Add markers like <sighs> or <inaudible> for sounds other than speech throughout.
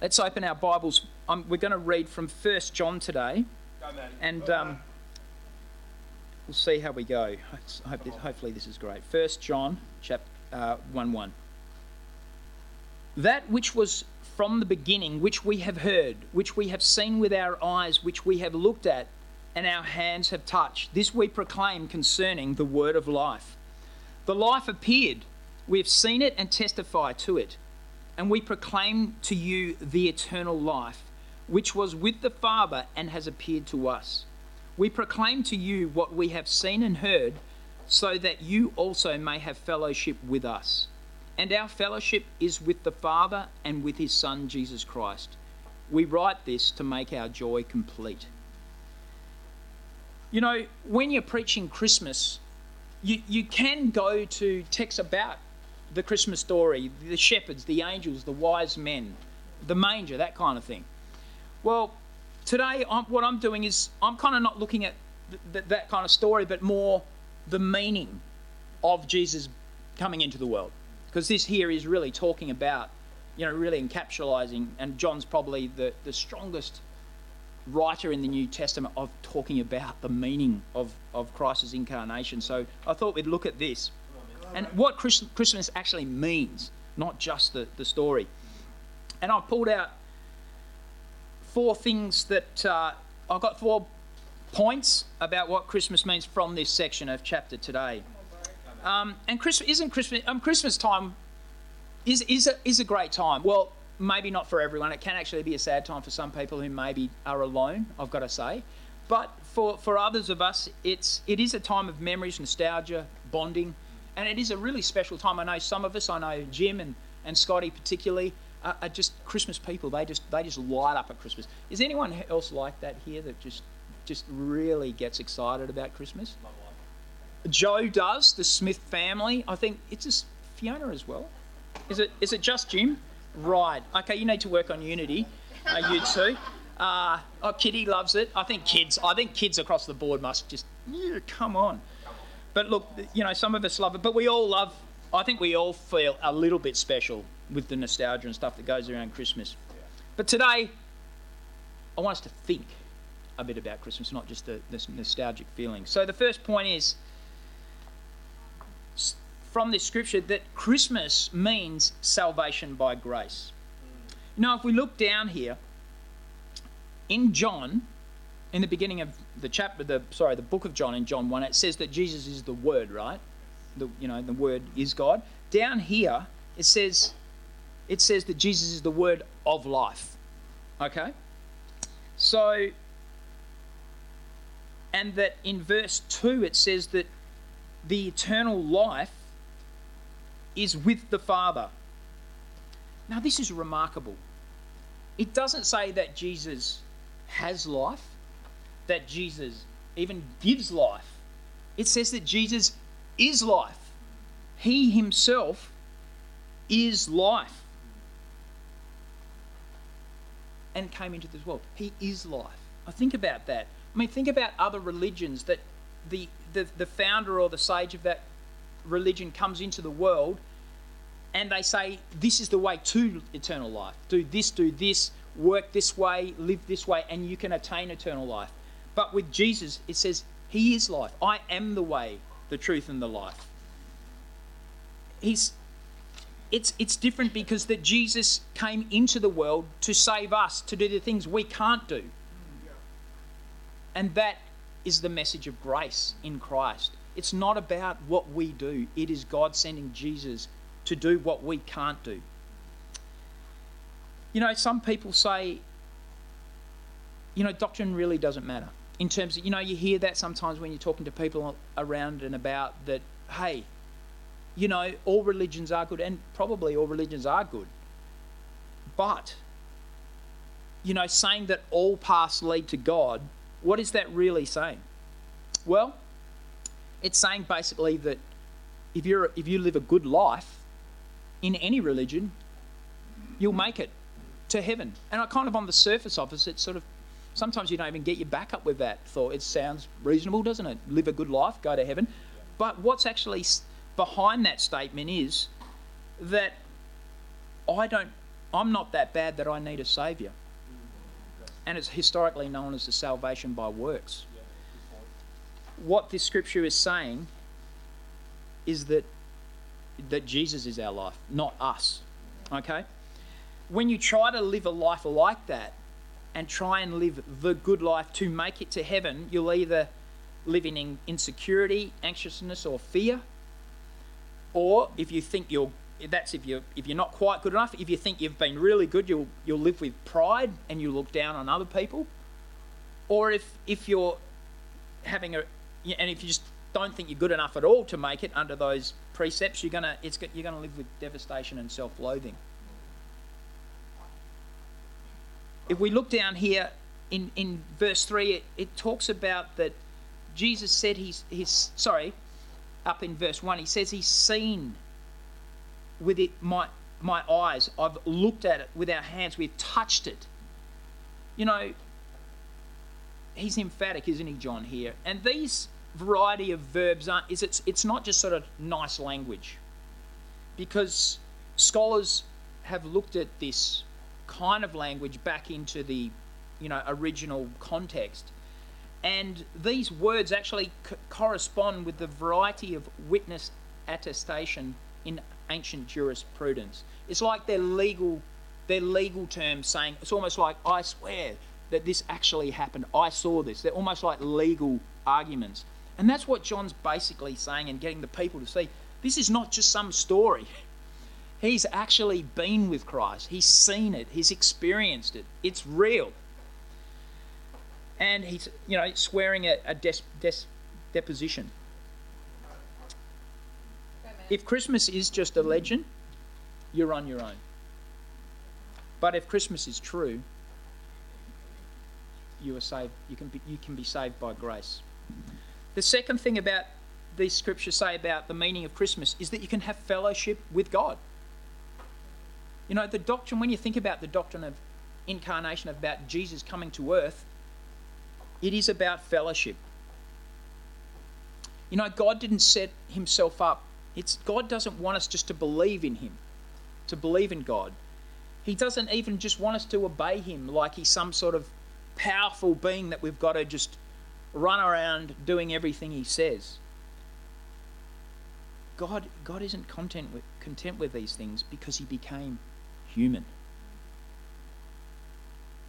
Let's open our Bibles. Um, we're going to read from 1 John today, and um, we'll see how we go. Hope this, hopefully, this is great. 1 John chapter uh, 1 1. That which was from the beginning, which we have heard, which we have seen with our eyes, which we have looked at, and our hands have touched, this we proclaim concerning the word of life. The life appeared. We have seen it and testify to it and we proclaim to you the eternal life, which was with the Father and has appeared to us. We proclaim to you what we have seen and heard, so that you also may have fellowship with us. And our fellowship is with the Father and with his Son, Jesus Christ. We write this to make our joy complete. You know, when you're preaching Christmas, you, you can go to texts about the Christmas story, the shepherds, the angels, the wise men, the manger, that kind of thing. Well, today I'm, what I'm doing is I'm kind of not looking at th- th- that kind of story, but more the meaning of Jesus coming into the world. Because this here is really talking about, you know, really encapsulating, and John's probably the, the strongest writer in the New Testament of talking about the meaning of, of Christ's incarnation. So I thought we'd look at this and what Christmas actually means, not just the, the story. And I've pulled out four things that uh, I've got four points about what Christmas means from this section of chapter today. Um, and Christmas isn't Christmas. Um, Christmas time is is a, is a great time. Well, maybe not for everyone. It can actually be a sad time for some people who maybe are alone. I've got to say, but for for others of us, it's it is a time of memories, nostalgia, bonding and it is a really special time. I know some of us, I know Jim and, and Scotty particularly, are, are just Christmas people. They just they just light up at Christmas. Is anyone else like that here that just just really gets excited about Christmas? Joe does. The Smith family. I think it's just Fiona as well. Is it is it just Jim? Right. Okay. You need to work on unity. Uh, you too. Uh, oh, Kitty loves it. I think kids. I think kids across the board must just yeah, come on. But look, you know, some of us love it, but we all love, I think we all feel a little bit special with the nostalgia and stuff that goes around Christmas. But today, I want us to think a bit about Christmas, not just the, the nostalgic feeling. So the first point is from this scripture that Christmas means salvation by grace. Mm. Now, if we look down here in John, in the beginning of the chapter, the sorry, the book of John in John one, it says that Jesus is the Word, right? The you know the Word is God. Down here it says, it says that Jesus is the Word of life. Okay, so and that in verse two it says that the eternal life is with the Father. Now this is remarkable. It doesn't say that Jesus has life that Jesus even gives life. It says that Jesus is life. He himself is life. And came into this world. He is life. I think about that. I mean, think about other religions that the, the, the founder or the sage of that religion comes into the world and they say, This is the way to eternal life. Do this, do this, work this way, live this way, and you can attain eternal life. But with Jesus, it says, He is life. I am the way, the truth, and the life. He's it's it's different because that Jesus came into the world to save us, to do the things we can't do. And that is the message of grace in Christ. It's not about what we do, it is God sending Jesus to do what we can't do. You know, some people say, you know, doctrine really doesn't matter in terms of, you know, you hear that sometimes when you're talking to people around and about that, hey, you know, all religions are good, and probably all religions are good. But, you know, saying that all paths lead to God, what is that really saying? Well, it's saying basically that if you're if you live a good life in any religion, you'll make it to heaven. And I kind of on the surface of it, it sort of Sometimes you don't even get your back up with that thought. It sounds reasonable, doesn't it? Live a good life, go to heaven. But what's actually behind that statement is that I don't I'm not that bad that I need a saviour. And it's historically known as the salvation by works. What this scripture is saying is that that Jesus is our life, not us. Okay? When you try to live a life like that and try and live the good life to make it to heaven, you'll either live in insecurity, anxiousness, or fear. Or if you think you're that's if you're if you're not quite good enough. If you think you've been really good, you'll you'll live with pride and you look down on other people. Or if if you're having a and if you just don't think you're good enough at all to make it under those precepts, you're gonna it's you're gonna live with devastation and self-loathing. If we look down here in in verse three, it, it talks about that Jesus said he's he's sorry, up in verse one, he says he's seen with it my my eyes. I've looked at it with our hands. We've touched it. You know, he's emphatic, isn't he, John? Here, and these variety of verbs aren't is it's it's not just sort of nice language, because scholars have looked at this kind of language back into the you know original context and these words actually correspond with the variety of witness attestation in ancient jurisprudence. It's like their legal, their legal terms saying it's almost like I swear that this actually happened. I saw this. They're almost like legal arguments, and that's what John's basically saying and getting the people to see. This is not just some story. He's actually been with Christ. He's seen it. He's experienced it. It's real. And he's, you know, swearing a, a des, des, deposition. If Christmas is just a legend, you're on your own. But if Christmas is true, you are saved. You can be, you can be saved by grace. The second thing about these scriptures say about the meaning of Christmas is that you can have fellowship with God. You know, the doctrine, when you think about the doctrine of incarnation, about Jesus coming to earth, it is about fellowship. You know, God didn't set himself up it's, God doesn't want us just to believe in Him, to believe in God. He doesn't even just want us to obey Him like He's some sort of powerful being that we've got to just run around doing everything He says. God, God isn't content with, content with these things because He became human.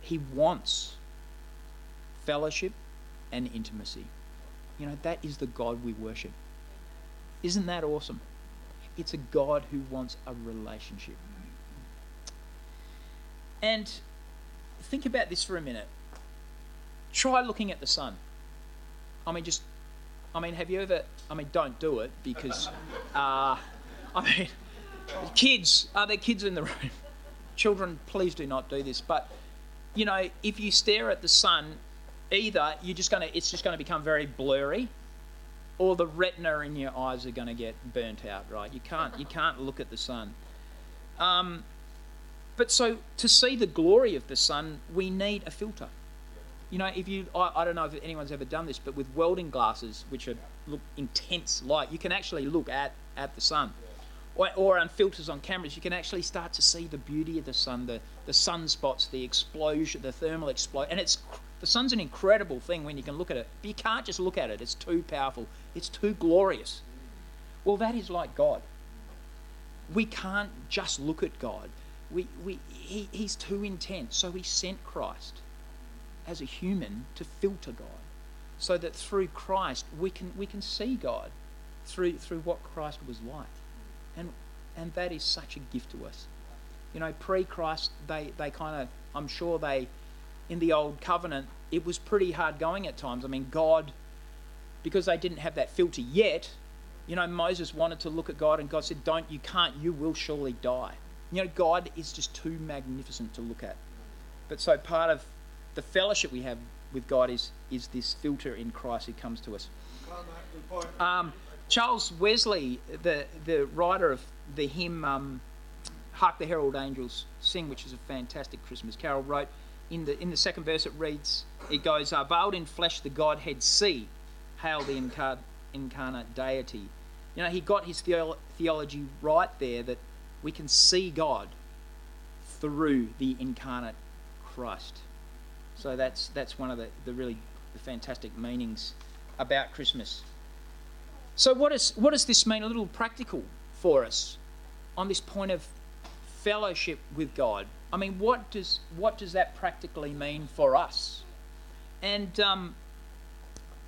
He wants fellowship and intimacy. You know, that is the God we worship. Isn't that awesome? It's a God who wants a relationship. And think about this for a minute. Try looking at the sun. I mean, just, I mean, have you ever, I mean, don't do it because, uh, I mean, kids, are there kids in the room? Children, please do not do this. But, you know, if you stare at the sun, either you're just going to, it's just going to become very blurry or the retina in your eyes are going to get burnt out, right? You can't you can't look at the sun. Um, but so to see the glory of the sun, we need a filter. You know, if you I, I don't know if anyone's ever done this, but with welding glasses, which are look intense light, you can actually look at at the sun. Or, or on filters on cameras, you can actually start to see the beauty of the sun, the, the sunspots, the explosion, the thermal explosion, and it's the sun's an incredible thing when you can look at it, but you can't just look at it. It's too powerful, it's too glorious. Well, that is like God. We can't just look at God. We, we, he, he's too intense, so he sent Christ as a human to filter God so that through Christ we can, we can see God through, through what Christ was like. And, and that is such a gift to us. You know, pre Christ, they, they kind of, I'm sure they in the old covenant, it was pretty hard going at times. I mean, God, because they didn't have that filter yet, you know, Moses wanted to look at God and God said, Don't, you can't, you will surely die. You know, God is just too magnificent to look at. But so part of the fellowship we have with God is, is this filter in Christ who comes to us. Um, Charles Wesley, the, the writer of the hymn um, Hark the Herald Angels Sing, which is a fantastic Christmas carol, wrote, in the in the second verse it reads it goes uh, veiled in flesh the godhead see hail the incar- incarnate deity you know he got his theolo- theology right there that we can see god through the incarnate Christ. So that's that's one of the, the really the fantastic meanings about Christmas. So what is what does this mean? A little practical for us on this point of fellowship with God. I mean, what does what does that practically mean for us? And um,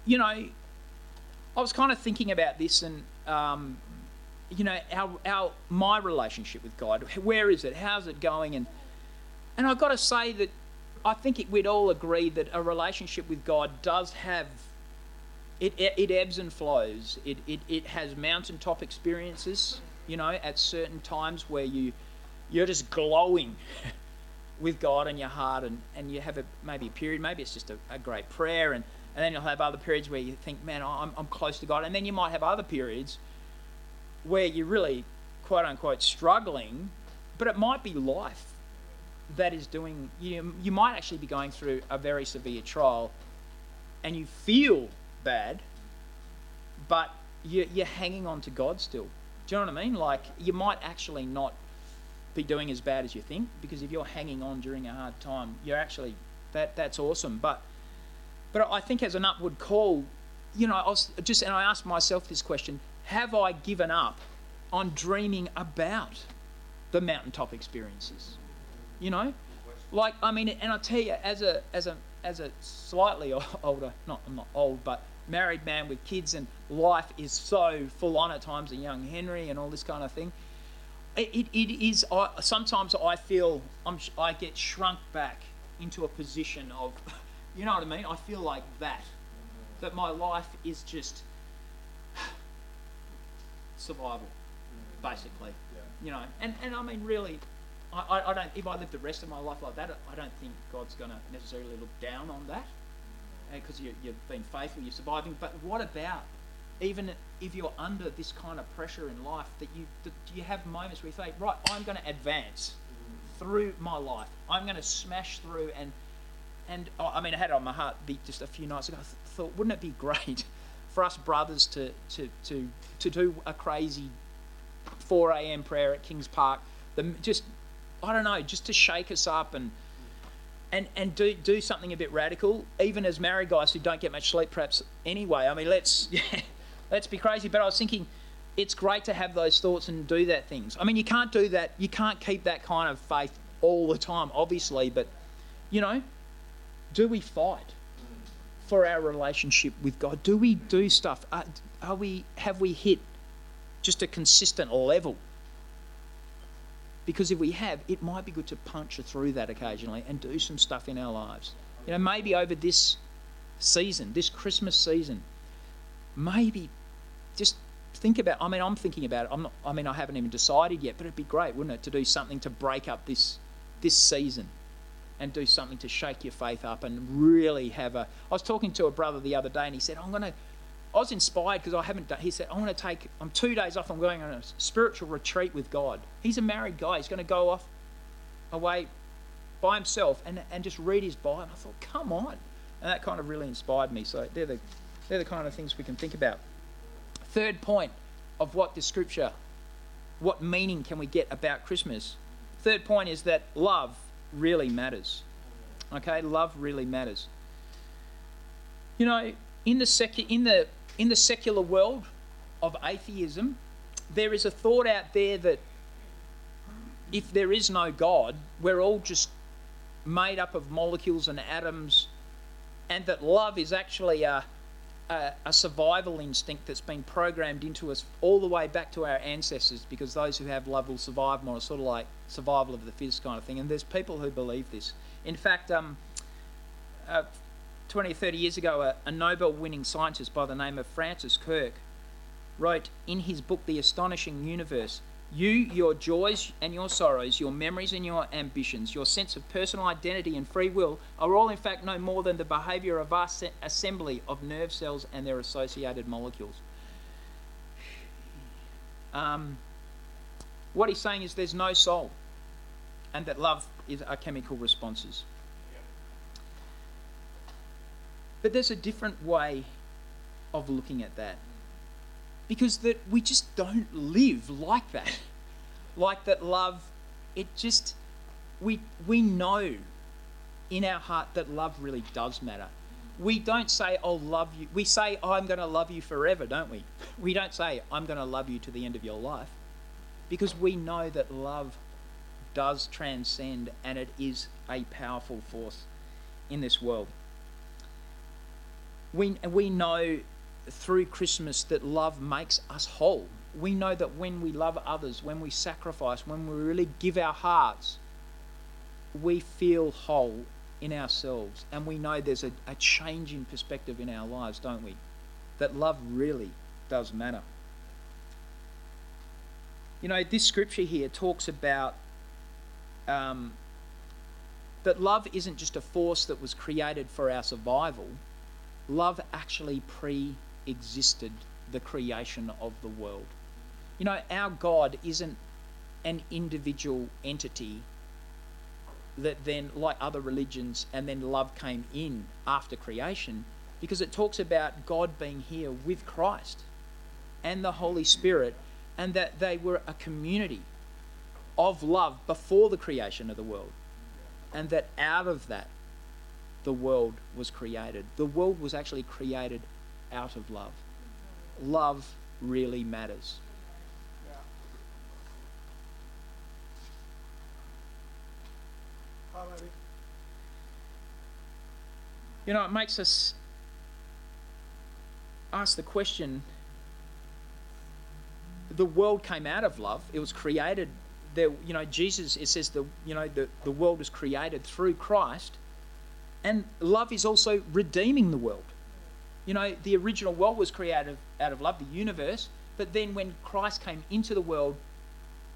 you know, I was kind of thinking about this, and um, you know, our our my relationship with God. <laughs> Where is it? How's it going? And and I've got to say that I think it, we'd all agree that a relationship with God does have it, it, it ebbs and flows. It, it, it has mountaintop experiences, you know, at certain times where you you're just glowing <laughs> with God in your heart, and, and you have a maybe a period, maybe it's just a, a great prayer, and, and then you'll have other periods where you think, man, I'm, I'm close to God, and then you might have other periods where you're really quote unquote struggling, but it might be life that is doing you you might actually be going through a very severe trial and you feel bad but you, you're hanging on to god still. Do you know what i mean? Like you might actually not be doing as bad as you think because if you're hanging on during a hard time you're actually that that's awesome. But but i think as an upward call you know i was just and i asked myself this question have i given up on dreaming about the mountaintop experiences? You know, like I mean, and I tell you, as a as a as a slightly older, not I'm not old, but married man with kids, and life is so full on at times, and young Henry and all this kind of thing. It, it, is. I, sometimes I feel I'm, I get shrunk back into a position of, <laughs> you know what I mean. I feel like that, that my life is just <sighs> survival, basically. You know, and and I mean really, I, I, don't. If I live the rest of my life like that, I don't think God's going to necessarily look down on that uh, because you, you've been faithful, you're surviving. But what about even if you're under this kind of pressure in life that you that you have moments where you think, right, I'm going to advance through my life. I'm going to smash through and and oh, I mean, I had it on my heart just a few nights ago. I th- thought, wouldn't it be great <laughs> for us brothers to to to to do a crazy 4 a.m. prayer at Kings Park? The, just I don't know, just to shake us up and and and do do something a bit radical, even as married guys who don't get much sleep, perhaps anyway. I mean, let's <laughs> yeah, let's be crazy. But I was thinking, it's great to have those thoughts and do that things. I mean, you can't do that. You can't keep that kind of faith all the time, obviously. But you know, do we fight for our relationship with God? Do we do stuff? Are, are we have we hit just a consistent level? Because if we have, it might be good to puncture through that occasionally and do some stuff in our lives. You know, maybe over this season, this Christmas season, maybe just think about I mean I'm thinking about it. I'm not I mean I haven't even decided yet, but it'd be great, wouldn't it, to do something to break up this this season and do something to shake your faith up and really have a I was talking to a brother the other day and he said, I'm gonna I was inspired because I haven't done. He said, "I want to take. I'm two days off. I'm going on a spiritual retreat with God." He's a married guy. He's going to go off away by himself and and just read his Bible. I thought, "Come on!" And that kind of really inspired me. So they're the they're the kind of things we can think about. Third point of what the scripture, what meaning can we get about Christmas? Third point is that love really matters. Okay, love really matters. You know, in the secu- in the in the secular world of atheism, there is a thought out there that if there is no God, we're all just made up of molecules and atoms, and that love is actually a, a, a, survival instinct that's been programmed into us all the way back to our ancestors because those who have love will survive more, sort of like survival of the fittest kind of thing. And there's people who believe this. In fact, um, uh, 20 or 30 years ago, a, a Nobel winning scientist by the name of Francis Crick wrote in his book, The Astonishing Universe You, your joys and your sorrows, your memories and your ambitions, your sense of personal identity and free will are all, in fact, no more than the behaviour of vast assembly of nerve cells and their associated molecules. Um, what he's saying is there's no soul, and that love is are chemical responses. But there's a different way of looking at that. Because that we just don't live like that. Like that love, it just we, we know in our heart that love really does matter. We don't say, I'll love you. We say, I'm going to love you forever, don't we? We don't say, I'm going to love you to the end of your life. Because we know that love does transcend and it is a powerful force in this world. We, we know through Christmas that love makes us whole. We know that when we love others, when we sacrifice, when we really give our hearts, we feel whole in ourselves. And we know there's a, a change in perspective in our lives, don't we? That love really does matter. You know, this scripture here talks about um, that love isn't just a force that was created for our survival, love actually pre existed the creation of the world. You know, our God isn't an individual entity that then, like other religions, and then love came in after creation, because it talks about God being here with Christ and the Holy Spirit, and that they were a community of love before the creation of the world, and that out of that, the world was created. The world was actually created out of love. Love really matters. You know, it makes us ask the question the world came out of love, it was created. There, you know, Jesus, it says the you know the, the world was created through Christ, and love is also redeeming the world. You know, the original world was created out of love, the universe, but then when Christ came into the world,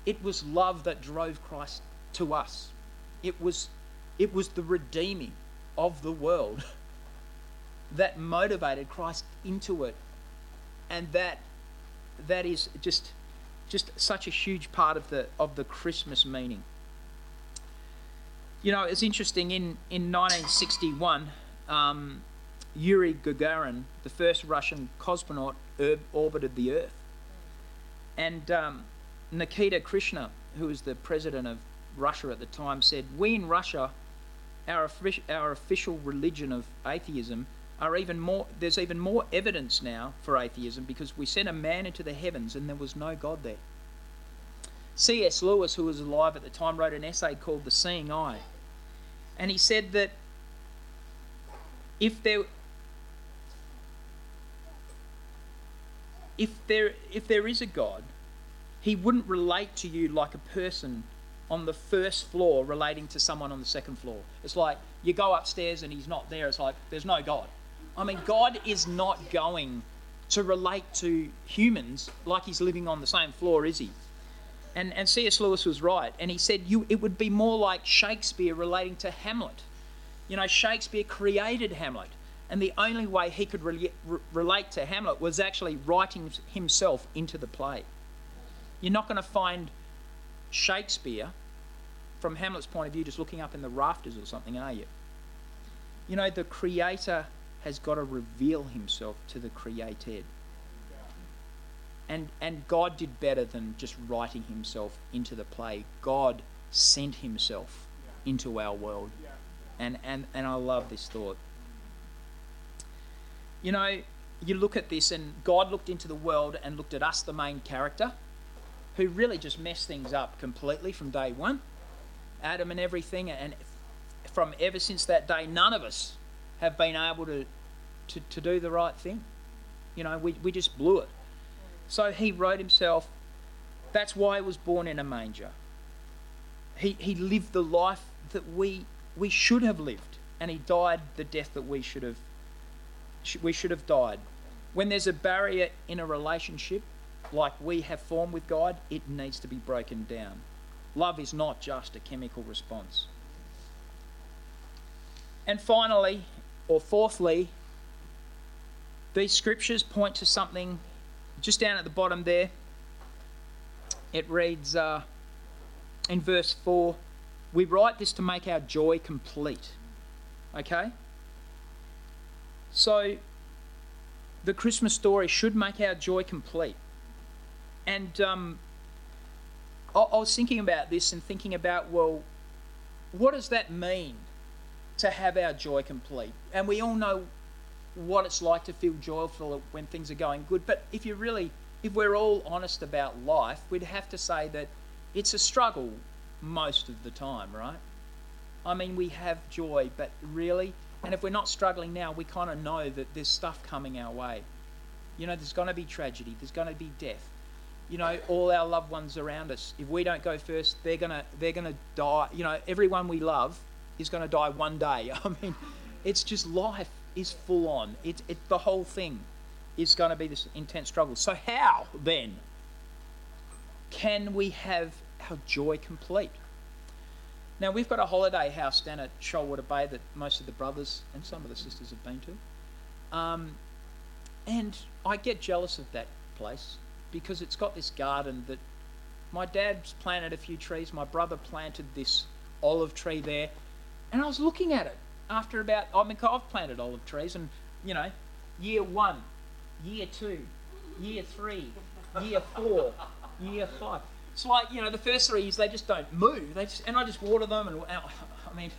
it was love that drove Christ to us. It was it was the redeeming of the world <laughs> that motivated Christ into it. And that that is just just such a huge part of the of the Christmas meaning. You know, it's interesting in in 1961, um, Yuri Gagarin, the first Russian cosmonaut, orbited the Earth, and um, Nikita Khrushchev, who was the president of Russia at the time, said, "We in Russia, our our official religion of atheism." Are even more there's even more evidence now for atheism because we sent a man into the heavens and there was no God there. C.S. Lewis, who was alive at the time, wrote an essay called The Seeing Eye. And he said that if there if there if there is a God, he wouldn't relate to you like a person on the first floor relating to someone on the second floor. It's like you go upstairs and he's not there. It's like there's no God. I mean, God is not going to relate to humans like he's living on the same floor, is he? And, and C.S. Lewis was right. And he said you, it would be more like Shakespeare relating to Hamlet. You know, Shakespeare created Hamlet. And the only way he could re- re- relate to Hamlet was actually writing himself into the play. You're not going to find Shakespeare, from Hamlet's point of view, just looking up in the rafters or something, are you? You know, the creator has got to reveal himself to the created. And, and God did better than just writing himself into the play. God sent himself into our world. And, and, and I love this thought. You know, you look at this, and God looked into the world and looked at us, the main character, who really just messed things up completely from day one. Adam and everything. And from ever since that day, none of us have been able to, to, to do the right thing. You know, we, we just blew it. So he wrote himself, that's why he was born in a manger. He, he lived the life that we, we should have lived, and he died the death that we should have we should have died. When there's a barrier in a relationship, like we have formed with God, it needs to be broken down. Love is not just a chemical response. And finally, or fourthly, these scriptures point to something just down at the bottom there. It reads uh, in verse 4 We write this to make our joy complete. Okay? So, the Christmas story should make our joy complete. And um, I, I was thinking about this and thinking about, well, what does that mean to have our joy complete? And we all know what it's like to feel joyful when things are going good. But if you really, if we're all honest about life, we'd have to say that it's a struggle most of the time, right? I mean, we have joy, but really, and if we're not struggling now, we kind of know that there's stuff coming our way. You know, there's going to be tragedy, there's going to be death. You know, all our loved ones around us. If we don't go first, they're gonna they're gonna die. You know, everyone we love is going to die one day. <laughs> I mean, it's just life is full on. It, it the whole thing is going to be this intense struggle. So how then can we have our joy complete? Now we've got a holiday house down at Shoalwater Bay that most of the brothers and some of the sisters have been to, um, and I get jealous of that place because it's got this garden that my dad's planted a few trees. My brother planted this olive tree there, and I was looking at it after about. I mean, I've planted olive trees, and you know, year one, year two, year three, year four, year five. It's like you know the first three years they just don't move. They just and I just water them and I mean,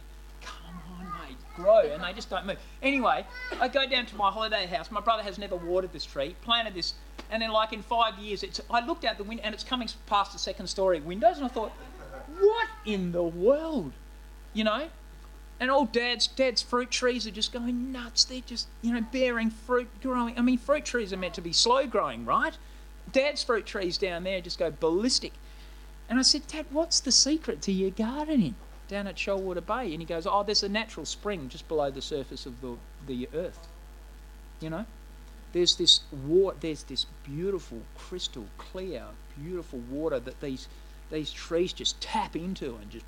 come on, mate, grow, and they just don't move. Anyway, I go down to my holiday house. My brother has never watered this tree. Planted this, and then like in five years, it's. I looked out the window and it's coming past the second story windows, and I thought, what in the world, you know? And all dad's dad's fruit trees are just going nuts. They're just you know bearing fruit, growing. I mean, fruit trees are meant to be slow growing, right? Dad's fruit trees down there just go ballistic. And I said, Dad, what's the secret to your gardening down at Shoalwater Bay? And he goes, Oh, there's a natural spring just below the surface of the, the earth. You know? There's this water, there's this beautiful, crystal clear, beautiful water that these these trees just tap into and just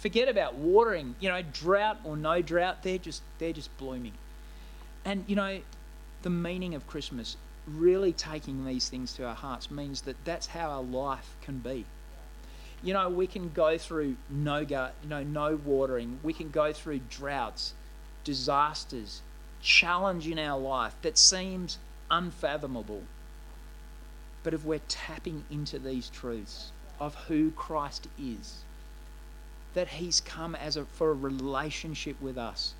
forget about watering, you know, drought or no drought, they're just they're just blooming. And you know, the meaning of Christmas really taking these things to our hearts means that that's how our life can be. You know, we can go through no gut, you know, no watering. We can go through droughts, disasters, challenge in our life that seems unfathomable. But if we're tapping into these truths of who Christ is, that He's come as a, for a relationship with us,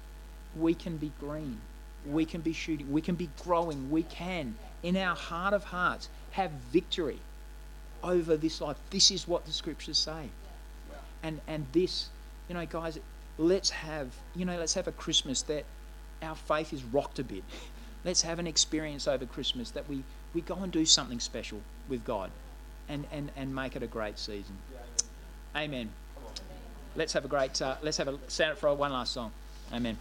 we can be green, we can be shooting, we can be growing, we can in our heart of hearts have victory over this life. This is what the scriptures say. And and this, you know, guys, let's have, you know, let's have a Christmas that our faith is rocked a bit. <laughs> Let's have an experience over Christmas that we, we go and do something special with God and, and, and make it a great season. Amen. Let's have a great, uh, let's have a, stand up for one last song. Amen.